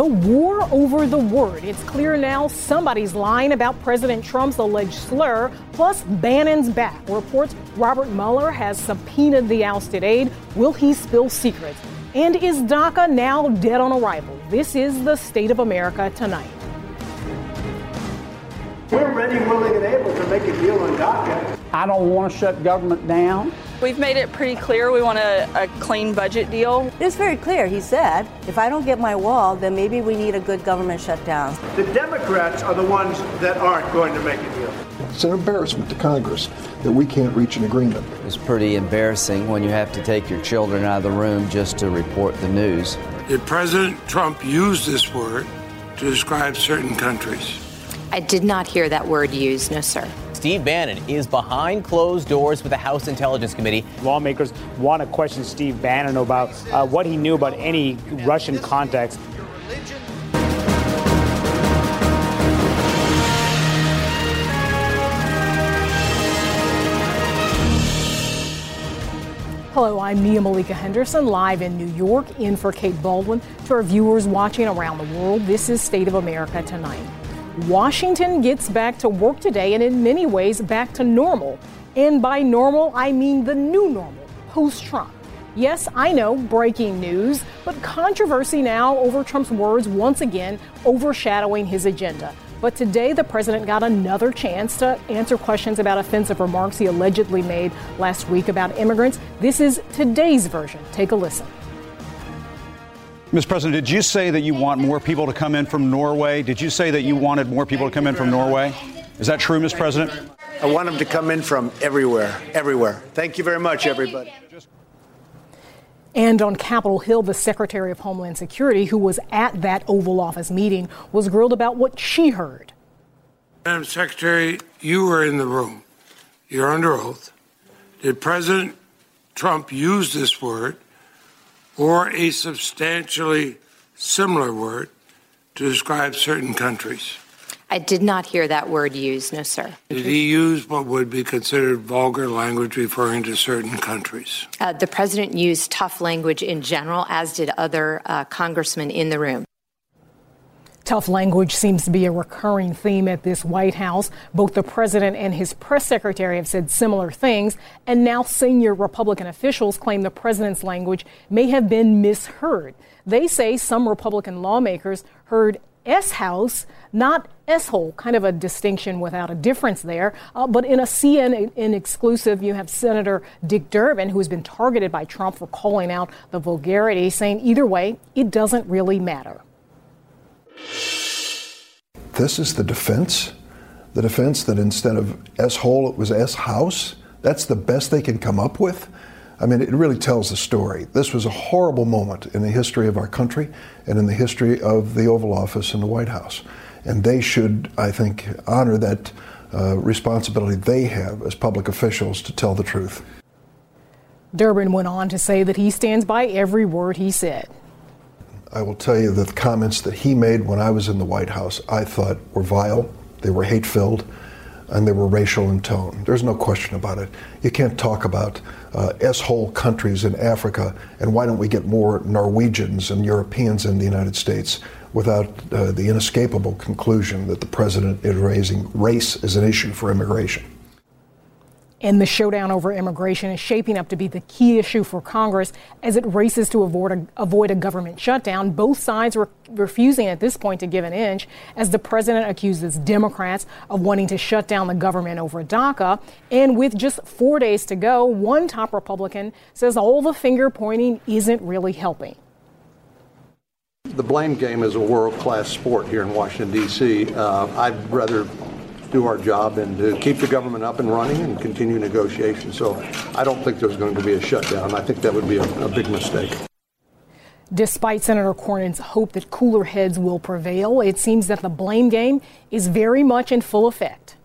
The war over the word. It's clear now somebody's lying about President Trump's alleged slur. Plus, Bannon's back. Reports Robert Mueller has subpoenaed the ousted aide. Will he spill secrets? And is DACA now dead on arrival? This is the state of America tonight. We're ready, willing, and able to make a deal on DACA. I don't want to shut government down. We've made it pretty clear we want a, a, clean budget deal. It's very clear. He said, if I don't get my wall, then maybe we need a good government shutdown. The Democrats are the ones that aren't going to make a deal. It's an embarrassment to Congress that we can't reach an agreement. It's pretty embarrassing when you have to take your children out of the room just to report the news. Did President Trump use this word to describe certain countries? I did not hear that word used, no, sir. Steve Bannon is behind closed doors with the House Intelligence Committee. Lawmakers want to question Steve Bannon about uh, what he knew about any Russian contacts. Hello, I'm Nia-Malika Henderson, live in New York, in for Kate Bolduan. To our viewers watching around the world, this is State of America Tonight. Washington gets back to work today and, in many ways, back to normal. And by normal, I mean the new normal, post Trump. Yes, I know, breaking news, but controversy now over Trump's words once again overshadowing his agenda. But today, the president got another chance to answer questions about offensive remarks he allegedly made last week about immigrants. This is today's version. Take a listen. Mr. President, did you say that you want more people to come in from Norway? Did you say that you wanted more people to come in from Norway? Is that true, Mr. President? I want them to come in from everywhere, everywhere. Thank you very much, everybody. And on Capitol Hill, the Secretary of Homeland Security, who was at that Oval Office meeting, was grilled about what she heard. Madam Secretary, you were in the room. You're under oath. Did President Trump use this word or a substantially similar word to describe certain countries? I did not hear that word used, no, sir. Did he use what would be considered vulgar language referring to certain countries? Uh, the president used tough language in general, as did other uh, congressmen in the room. Tough language seems to be a recurring theme at this White House. Both the president and his press secretary have said similar things, and now senior Republican officials claim the president's language may have been misheard. They say some Republican lawmakers heard S House, not S hole, kind of a distinction without a difference there. Uh, but in a CNN exclusive, you have Senator Dick Durbin, who has been targeted by Trump for calling out the vulgarity, saying either way, it doesn't really matter. This is the defense? The defense that instead of S hole, it was S house? That's the best they can come up with? I mean, it really tells the story. This was a horrible moment in the history of our country and in the history of the Oval Office and the White House. And they should, I think, honor that uh, responsibility they have as public officials to tell the truth. Durbin went on to say that he stands by every word he said. I will tell you that the comments that he made when I was in the White House, I thought were vile, they were hate filled, and they were racial in tone. There's no question about it. You can't talk about uh, S-hole countries in Africa and why don't we get more Norwegians and Europeans in the United States without uh, the inescapable conclusion that the president is raising race as an issue for immigration. And the showdown over immigration is shaping up to be the key issue for Congress as it races to avoid a, avoid a government shutdown. Both sides re- refusing at this point to give an inch as the president accuses Democrats of wanting to shut down the government over DACA. And with just four days to go, one top Republican says all the finger pointing isn't really helping. The blame game is a world class sport here in Washington, D.C. Uh, I'd rather do our job and to keep the government up and running and continue negotiations. So I don't think there's going to be a shutdown. I think that would be a, a big mistake. Despite Senator Cornyn's hope that cooler heads will prevail, it seems that the blame game is very much in full effect.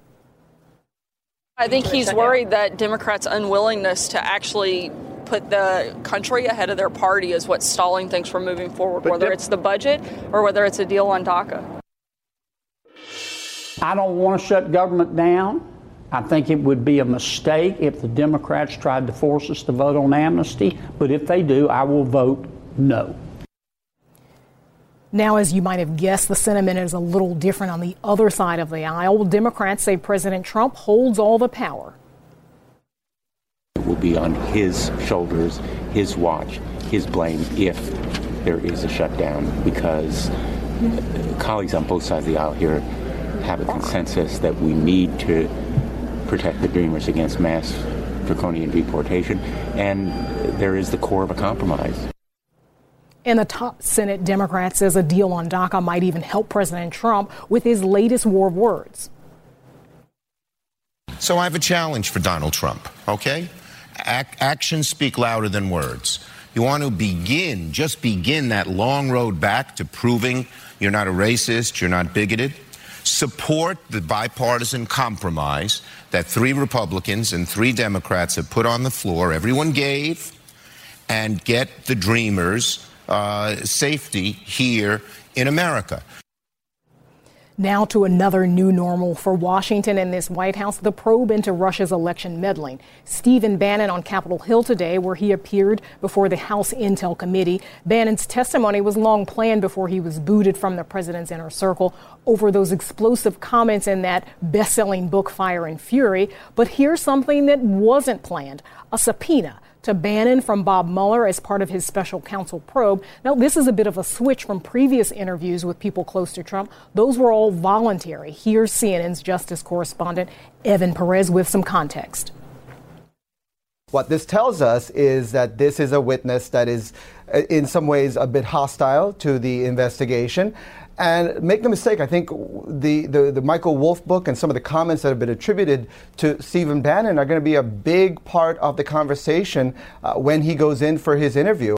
I think he's worried that Democrats' unwillingness to actually put the country ahead of their party is what's stalling things from moving forward, but whether it's the budget or whether it's a deal on DACA. I don't want to shut government down. I think it would be a mistake if the Democrats tried to force us to vote on amnesty, but if they do, I will vote no. Now, as you might have guessed, the sentiment is a little different on the other side of the aisle. Democrats say President Trump holds all the power. It will be on his shoulders, his watch, his blame if there is a shutdown because uh, colleagues on both sides of the aisle here have a consensus that we need to protect the Dreamers against mass draconian deportation, and there is the core of a compromise. And the top Senate Democrat says a deal on DACA might even help President Trump with his latest war of words. So I have a challenge for Donald Trump, okay? Ac- actions speak louder than words. You want to begin, just begin that long road back to proving you're not a racist, you're not bigoted. Support the bipartisan compromise that three Republicans and three Democrats have put on the floor. Everyone gave, and get the Dreamers uh, safety here in America. Now to another new normal for Washington and this White House, the probe into Russia's election meddling. Stephen Bannon on Capitol Hill today, where he appeared before the House Intel Committee. Bannon's testimony was long planned before he was booted from the president's inner circle over those explosive comments in that best selling book, Fire and Fury. But here's something that wasn't planned a subpoena to Bannon from Bob Mueller as part of his special counsel probe. Now, this is a bit of a switch from previous interviews with people close to Trump. Those were all voluntary. Here's CNN's justice correspondent Evan Perez with some context. What this tells us is that this is a witness that is, uh, in some ways, a bit hostile to the investigation. And make no mistake, I think the, the, the, Michael Wolff book and some of the comments that have been attributed to Stephen Bannon are going to be a big part of the conversation uh, when he goes in for his interview.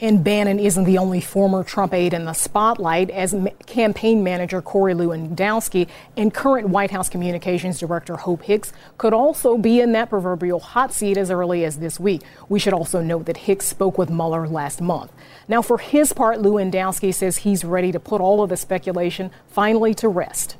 And Bannon isn't the only former Trump aide in the spotlight, as campaign manager Corey Lewandowski and current White House Communications Director Hope Hicks could also be in that proverbial hot seat as early as this week. We should also note that Hicks spoke with Mueller last month. Now, for his part, Lewandowski says he's ready to put all of the speculation finally to rest.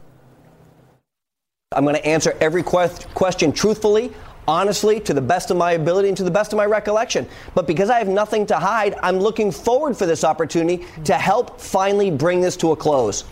I'm going to answer every question truthfully honestly, to the best of my ability and to the best of my recollection. But because I have nothing to hide, I'm looking forward for this opportunity to help finally bring this to a close.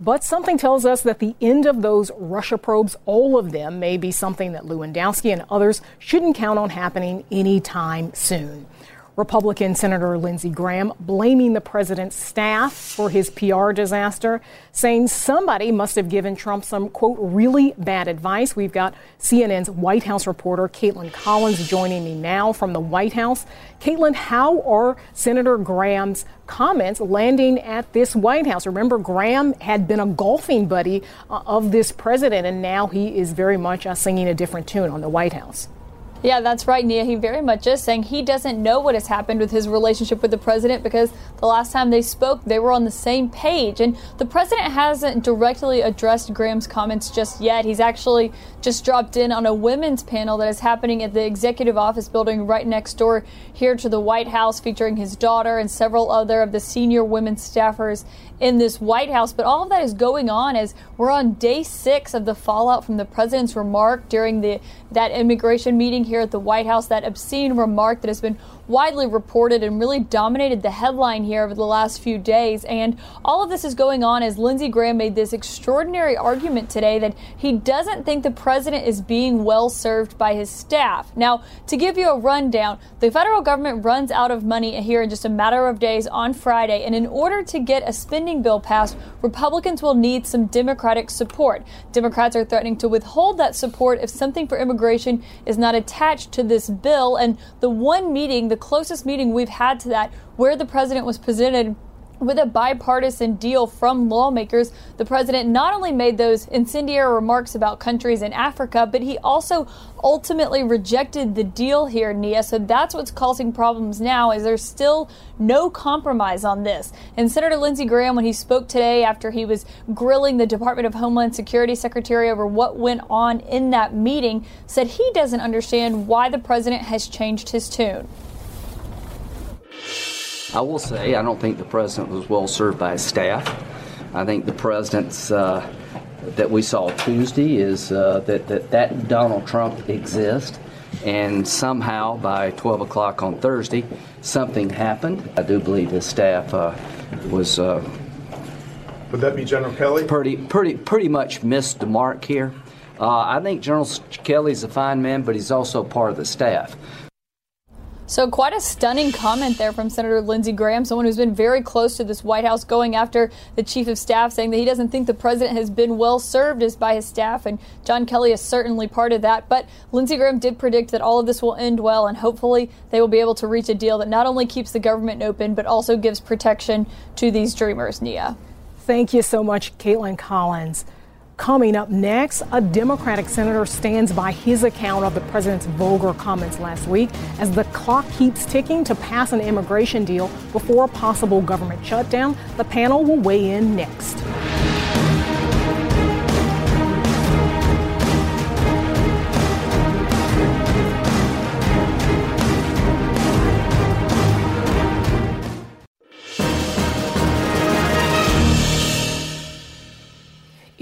But something tells us that the end of those Russia probes, all of them, may be something that Lewandowski and others shouldn't count on happening anytime soon. Republican Senator Lindsey Graham blaming the president's staff for his PR disaster, saying somebody must have given Trump some, quote, really bad advice. We've got CNN's White House reporter Kaitlan Collins joining me now from the White House. Kaitlan, how are Senator Graham's comments landing at this White House? Remember, Graham had been a golfing buddy uh, of this president, and now he is very much uh, singing a different tune on the White House. Yeah, that's right, Nia. He very much is saying he doesn't know what has happened with his relationship with the president because the last time they spoke, they were on the same page. And the president hasn't directly addressed Graham's comments just yet. He's actually just dropped in on a women's panel that is happening at the executive office building right next door here to the White House, featuring his daughter and several other of the senior women staffers in this White House. But all of that is going on as we're on day six of the fallout from the president's remark during the that immigration meeting here at the White House, that obscene remark that has been widely reported and really dominated the headline here over the last few days. And all of this is going on as Lindsey Graham made this extraordinary argument today that he doesn't think the president is being well served by his staff. Now, to give you a rundown, the federal government runs out of money here in just a matter of days on Friday. And in order to get a spending bill passed, Republicans will need some Democratic support. Democrats are threatening to withhold that support if something for immigration is not attached to this bill. And the one meeting, the closest meeting we've had to that, where the president was presented with a bipartisan deal from lawmakers, the president not only made those incendiary remarks about countries in Africa, but he also ultimately rejected the deal here, Nia. So that's what's causing problems now is there's still no compromise on this. And Senator Lindsey Graham, when he spoke today after he was grilling the Department of Homeland Security Secretary over what went on in that meeting, said he doesn't understand why the president has changed his tune. I will say I don't think the president was well served by his staff. I think the president's uh, that we saw Tuesday is uh, that, that that Donald Trump exists. And somehow by 12 o'clock on Thursday, something happened. I do believe his staff uh, was. Uh, Would that be General Kelly? Pretty, pretty, pretty much missed the mark here. Uh, I think General Kelly's a fine man, but he's also part of the staff. So, quite a stunning comment there from Senator Lindsey Graham, someone who's been very close to this White House, going after the chief of staff, saying that he doesn't think the president has been well served as by his staff. And John Kelly is certainly part of that. But Lindsey Graham did predict that all of this will end well, and hopefully they will be able to reach a deal that not only keeps the government open, but also gives protection to these dreamers, Nia. Thank you so much, Kaitlan Collins. Coming up next, a Democratic senator stands by his account of the president's vulgar comments last week as the clock keeps ticking to pass an immigration deal before a possible government shutdown. The panel will weigh in next.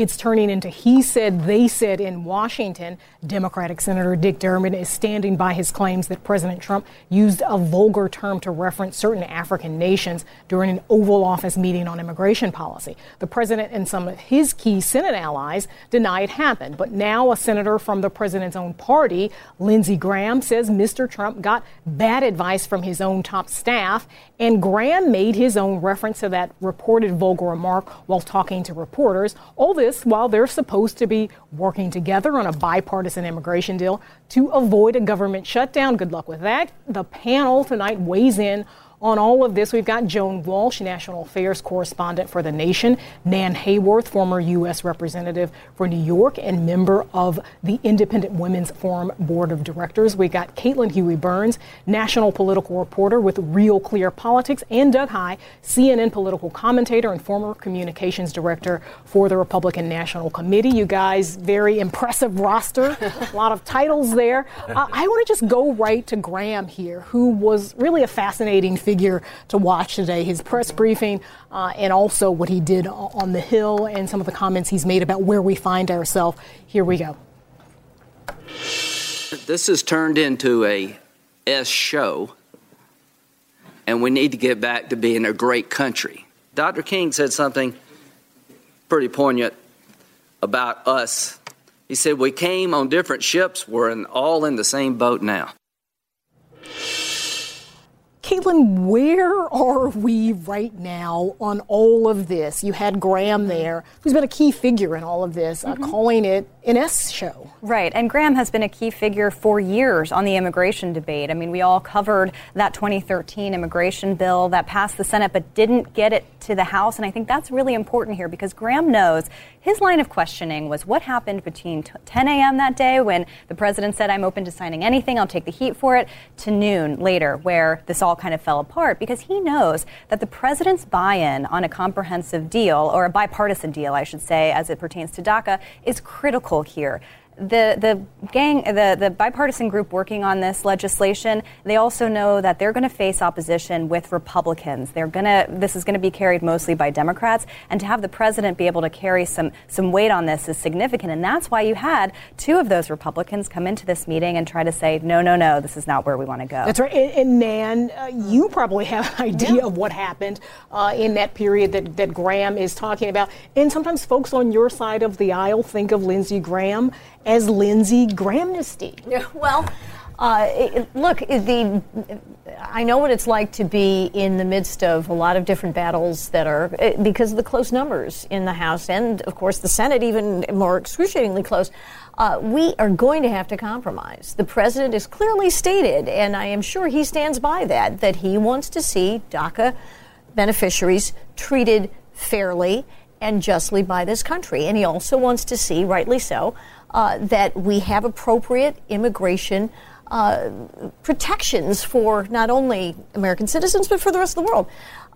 It's turning into he said, they said in Washington. Democratic Senator Dick Durbin is standing by his claims that President Trump used a vulgar term to reference certain African nations during an Oval Office meeting on immigration policy. The president and some of his key Senate allies deny it happened. But now a senator from the president's own party, Lindsey Graham, says Mr. Trump got bad advice from his own top staff. And Graham made his own reference to that reported vulgar remark while talking to reporters. All this while they're supposed to be working together on a bipartisan immigration deal to avoid a government shutdown. Good luck with that. The panel tonight weighs in on all of this, we've got Joan Walsh, national affairs correspondent for The Nation, Nan Hayworth, former U.S. representative for New York and member of the Independent Women's Forum Board of Directors. We've got Caitlin Huey Burns, national political reporter with Real Clear Politics, and Doug Heye, CNN political commentator and former communications director for the Republican National Committee. You guys, very impressive roster, a lot of titles there. Uh, I want to just go right to Graham here, who was really a fascinating figure figure to watch today. His press briefing uh, and also what he did on the Hill and some of the comments he's made about where we find ourselves. Here we go. This has turned into a S show, and we need to get back to being a great country. Dr. King said something pretty poignant about us. He said, We came on different ships, we're in, all in the same boat now. Caitlin, where are we right now on all of this? You had Graham there, who's been a key figure in all of this, uh, mm-hmm. uh, calling it an S show. Right, and Graham has been a key figure for years on the immigration debate. I mean, we all covered that 2013 immigration bill that passed the Senate but didn't get it to the House, and I think that's really important here because Graham knows his line of questioning was what happened between 10 a.m. that day when the president said, I'm open to signing anything, I'll take the heat for it, to noon later, where this all kind of fell apart because he knows that the president's buy in on a comprehensive deal, or a bipartisan deal, I should say, as it pertains to DACA, is critical here the the gang the the bipartisan group working on this legislation they also know that they're going to face opposition with Republicans. They're going to this is going to be carried mostly by Democrats. And to have the president be able to carry some some weight on this is significant. And that's why you had two of those Republicans come into this meeting and try to say no no no this is not where we want to go. That's right. And, and Nan uh, you probably have an idea yeah. of what happened uh, in that period that that Graham is talking about. And sometimes folks on your side of the aisle think of Lindsey Graham as Lindsey Grahamnesty. Yeah, well, uh, it, look, the I know what it's like to be in the midst of a lot of different battles that are eh, because of the close numbers in the House and, of course, the Senate even more excruciatingly close. Uh, we are going to have to compromise. The president has clearly stated, and I am sure he stands by that, that he wants to see DACA beneficiaries treated fairly and justly by this country. And he also wants to see, rightly so, uh, that we have appropriate immigration uh, protections for not only American citizens, but for the rest of the world.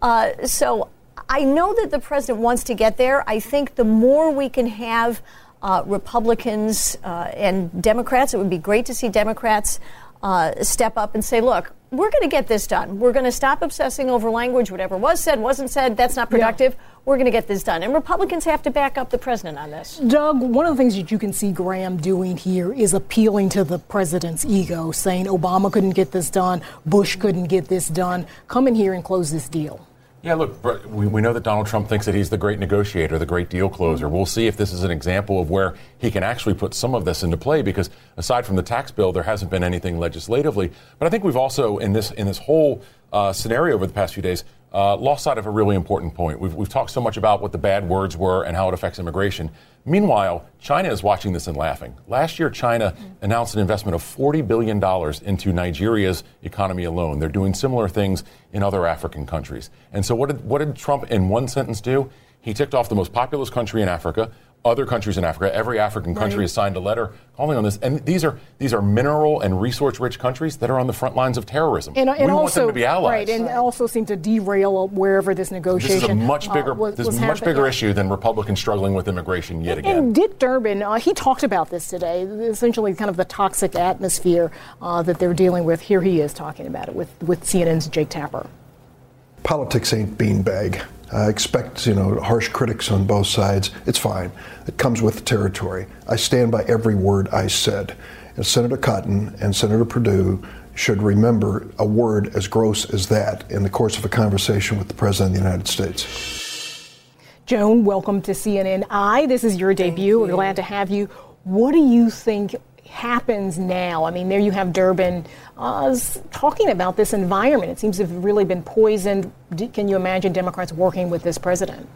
Uh, so I know that the president wants to get there. I think the more we can have uh, Republicans uh, and Democrats, it would be great to see Democrats uh, step up and say, look, we're going to get this done. We're going to stop obsessing over language, whatever was said, wasn't said, that's not productive. Yeah. We're going to get this done. And Republicans have to back up the president on this. Doug, one of the things that you can see Graham doing here is appealing to the president's ego, saying Obama couldn't get this done, Bush couldn't get this done. Come in here and close this deal. Yeah, look, we, we know that Donald Trump thinks that he's the great negotiator, the great deal closer. We'll see if this is an example of where he can actually put some of this into play because aside from the tax bill, there hasn't been anything legislatively. But I think we've also, in this, in this whole uh, scenario over the past few days, uh, lost sight of a really important point. We've, we've talked so much about what the bad words were and how it affects immigration. Meanwhile, China is watching this and laughing. Last year, China announced an investment of $40 billion into Nigeria's economy alone. They're doing similar things in other African countries. And so, what did, what did Trump, in one sentence, do? He ticked off the most populous country in Africa, other countries in Africa. Every African country right. has signed a letter calling on this. And these are these are mineral and resource rich countries that are on the front lines of terrorism. And, and we also, want them to be allies. Right, and right. also seem to derail wherever this negotiation. This is a much bigger, uh, was, this was much bigger issue than Republicans struggling with immigration yet and, again. And Dick Durbin, uh, he talked about this today. Essentially, kind of the toxic atmosphere uh, that they're dealing with. Here he is talking about it with with CNN's Jake Tapper. Politics ain't beanbag. I expect, you know, harsh critics on both sides. It's fine. It comes with the territory. I stand by every word I said. And Senator Cotton and Senator Perdue should remember a word as gross as that in the course of a conversation with the President of the United States. Joan, welcome to CNN I. This is your debut. We're glad to have you. What do you think happens now? I mean, there you have Durbin uh, talking about this environment. It seems to have really been poisoned. Can you imagine Democrats working with this president?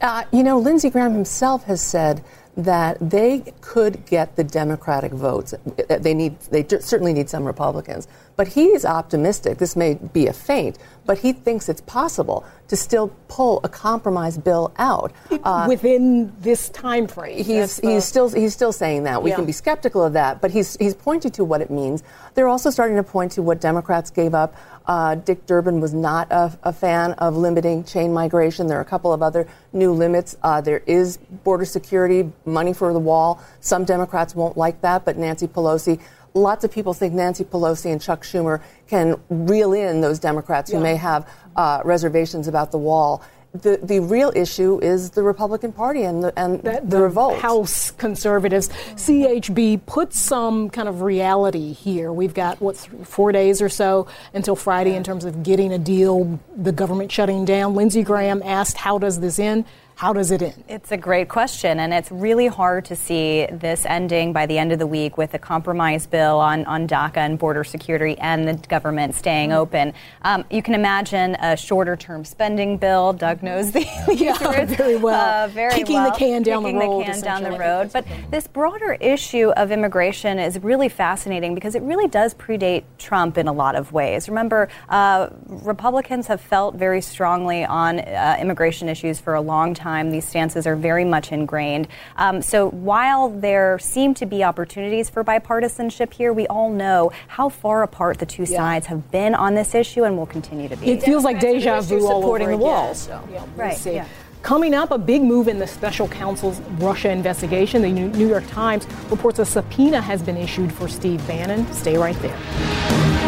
Uh, you know, Lindsey Graham himself has said that they could get the Democratic votes. They need, they certainly need some Republicans, but he is optimistic. This may be a feint, but he thinks it's possible to still pull a compromise bill out uh, within this time frame. He's the... he's still he's still saying that. We yeah. can be skeptical of that, but he's he's pointing to what it means. They're also starting to point to what Democrats gave up. Uh, Dick Durbin was not a, a, fan of limiting chain migration. There are a couple of other new limits. Uh, there is border security, money for the wall. Some Democrats won't like that, but Nancy Pelosi lots of people think Nancy Pelosi and Chuck Schumer can reel in those Democrats yeah. who may have uh, reservations about the wall. The, the real issue is the Republican Party and the, and the, the revolt. House conservatives. CHB put some kind of reality here. We've got, what, four days or so until Friday in terms of getting a deal, the government shutting down. Lindsey Graham asked, How does this end? How does it end? It's a great question, and it's really hard to see this ending by the end of the week with a compromise bill on, on DACA and border security and the government staying mm-hmm. open. Um, you can imagine a shorter term spending bill. Doug knows the yeah, very well. Uh, very kicking well. the can down kicking the road. the can down the road. But this broader issue of immigration is really fascinating because it really does predate Trump in a lot of ways. Remember, uh, Republicans have felt very strongly on uh, immigration issues for a long time time. These stances are very much ingrained. Um, so while there seem to be opportunities for bipartisanship here, we all know how far apart the two yeah. sides have been on this issue and will continue to be. It feels like deja vu all supporting over the walls. So. Yeah, we'll right. See. Yeah. Coming up, a big move in the special counsel's Russia investigation. The New York Times reports a subpoena has been issued for Steve Bannon. Stay right there.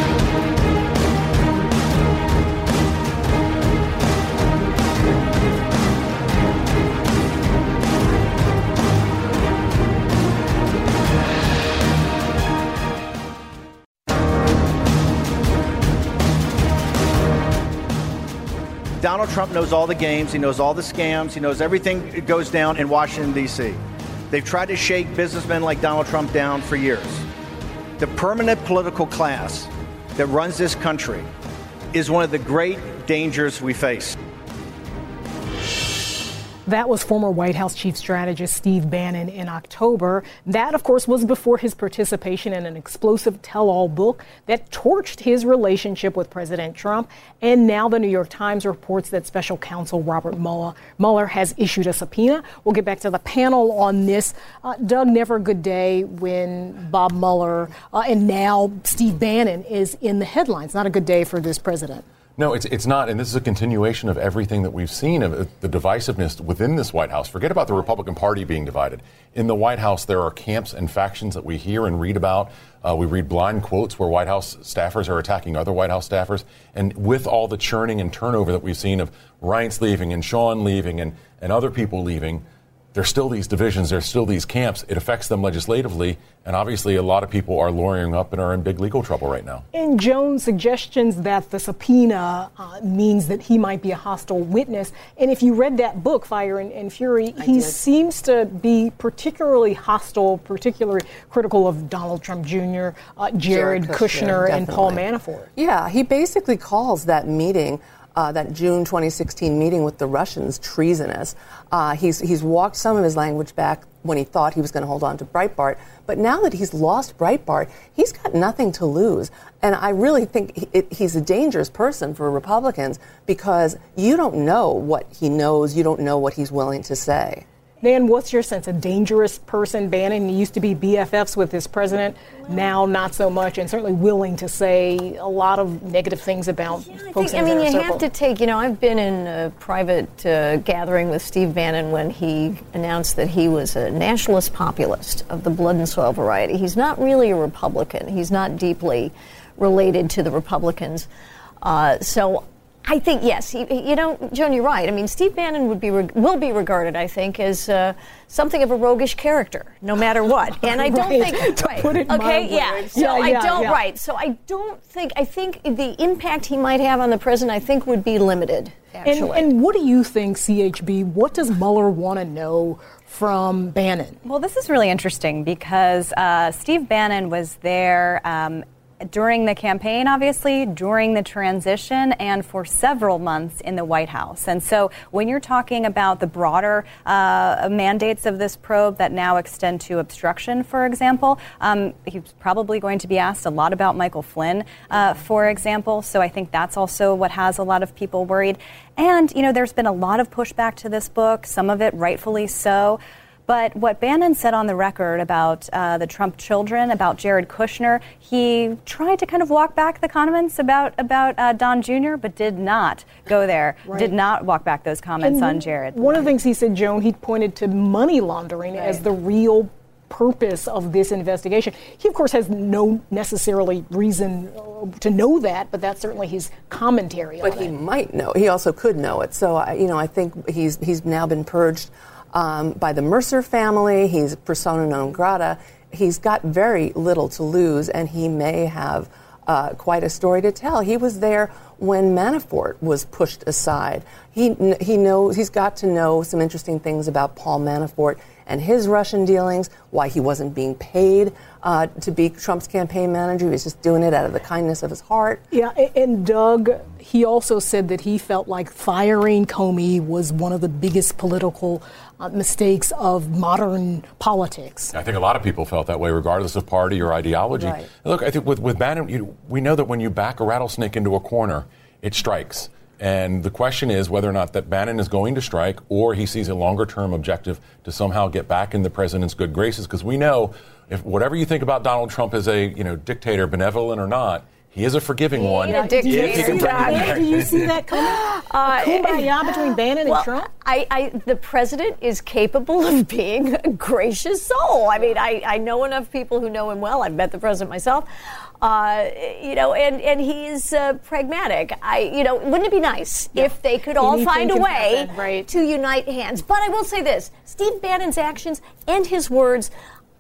Donald Trump knows all the games, he knows all the scams, he knows everything that goes down in Washington, D.C. They've tried to shake businessmen like Donald Trump down for years. The permanent political class that runs this country is one of the great dangers we face. That was former White House chief strategist Steve Bannon in October. That, of course, was before his participation in an explosive tell all book that torched his relationship with President Trump. And now the New York Times reports that special counsel Robert Mueller, Mueller has issued a subpoena. We'll get back to the panel on this. Uh, Doug, never a good day when Bob Mueller uh, and now Steve Bannon is in the headlines. Not a good day for this president. No, it's, it's not. And this is a continuation of everything that we've seen of uh, the divisiveness within this White House. Forget about the Republican Party being divided. In the White House, there are camps and factions that we hear and read about. Uh, we read blind quotes where White House staffers are attacking other White House staffers. And with all the churning and turnover that we've seen of Reince leaving and Sean leaving and, and other people leaving, there's still these divisions, there's still these camps. It affects them legislatively, and obviously a lot of people are lawyering up and are in big legal trouble right now. And Jones suggestions that the subpoena uh, means that he might be a hostile witness. And if you read that book, Fire and, and Fury, I he did. seems to be particularly hostile, particularly critical of Donald Trump Jr., uh, Jared, Jared, Kushner, Kushner and Paul Manafort. Yeah, he basically calls that meeting uh, that June 2016 meeting with the Russians treasonous. Uh, he's, he's walked some of his language back when he thought he was going to hold on to Breitbart. But now that he's lost Breitbart, he's got nothing to lose. And I really think he, he's a dangerous person for Republicans because you don't know what he knows, you don't know what he's willing to say. Nan, what's your sense? A dangerous person? Bannon used to be BFFs with his president, now not so much, and certainly willing to say a lot of negative things about yeah, folks think, in I mean, you circle. have to take, you know, I've been in a private uh, gathering with Steve Bannon when he announced that he was a nationalist populist of the blood and soil variety. He's not really a Republican, he's not deeply related to the Republicans. Uh, so I think yes. He, you know, Joan, you're right. I mean, Steve Bannon would be will be regarded, I think, as uh, something of a roguish character, no matter what. And I don't right. think right. Put it okay, yeah. So yeah, I yeah, don't yeah. right. So I don't think. I think the impact he might have on the president, I think, would be limited. And, and what do you think, CHB? What does Mueller want to know from Bannon? Well, this is really interesting because uh, Steve Bannon was there um, during the campaign, obviously, during the transition, and for several months in the White House. And so, when you're talking about the broader uh, mandates of this probe that now extend to obstruction, for example, um, he's probably going to be asked a lot about Michael Flynn, uh, for example. So, I think that's also what has a lot of people worried. And, you know, there's been a lot of pushback to this book, some of it rightfully so. But what Bannon said on the record about uh, the Trump children, about Jared Kushner, he tried to kind of walk back the comments about about uh, Don Jr., but did not go there. Right. Did not walk back those comments and on Jared. One of the things he said, Joan, he pointed to money laundering right. as the real purpose of this investigation. He, of course, has no necessarily reason uh, to know that, but that's certainly his commentary. But he it. might know. He also could know it. So, you know, I think he's he's now been purged um, by the Mercer family. He's persona non grata. He's got very little to lose, and he may have uh, quite a story to tell. He was there when Manafort was pushed aside. He, he knows, he's got to know some interesting things about Paul Manafort and his Russian dealings, why he wasn't being paid uh, to be Trump's campaign manager. He was just doing it out of the kindness of his heart. Yeah, and Doug, he also said that he felt like firing Comey was one of the biggest political uh, mistakes of modern politics. I think a lot of people felt that way, regardless of party or ideology. Right. Look, I think with, with Bannon, you, we know that when you back a rattlesnake into a corner, it strikes. And the question is whether or not that Bannon is going to strike or he sees a longer term objective to somehow get back in the president's good graces. Because we know if whatever you think about Donald Trump as a you know dictator, benevolent or not, he is a forgiving one. Yeah, do, you see that, do you see that coming? Uh, kumbaya between Bannon well, and Trump? I, I, the president is capable of being a gracious soul. I mean, I, I know enough people who know him well. I've met the president myself. Uh, you know, and, and he's uh, pragmatic. I, you know, wouldn't it be nice yeah. if they could all Anything find a way happen, right. to unite hands? But I will say this Steve Bannon's actions and his words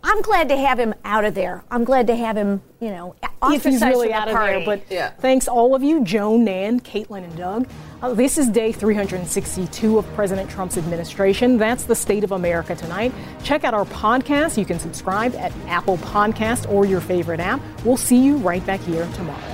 I'm glad to have him out of there. I'm glad to have him, you know, if he's really out of party. there. But yeah. thanks all of you, Joan, Nan, Caitlin, and Doug. Uh, this is day 362 of President Trump's administration. That's the state of America tonight. Check out our podcast. You can subscribe at Apple Podcast or your favorite app. We'll see you right back here tomorrow.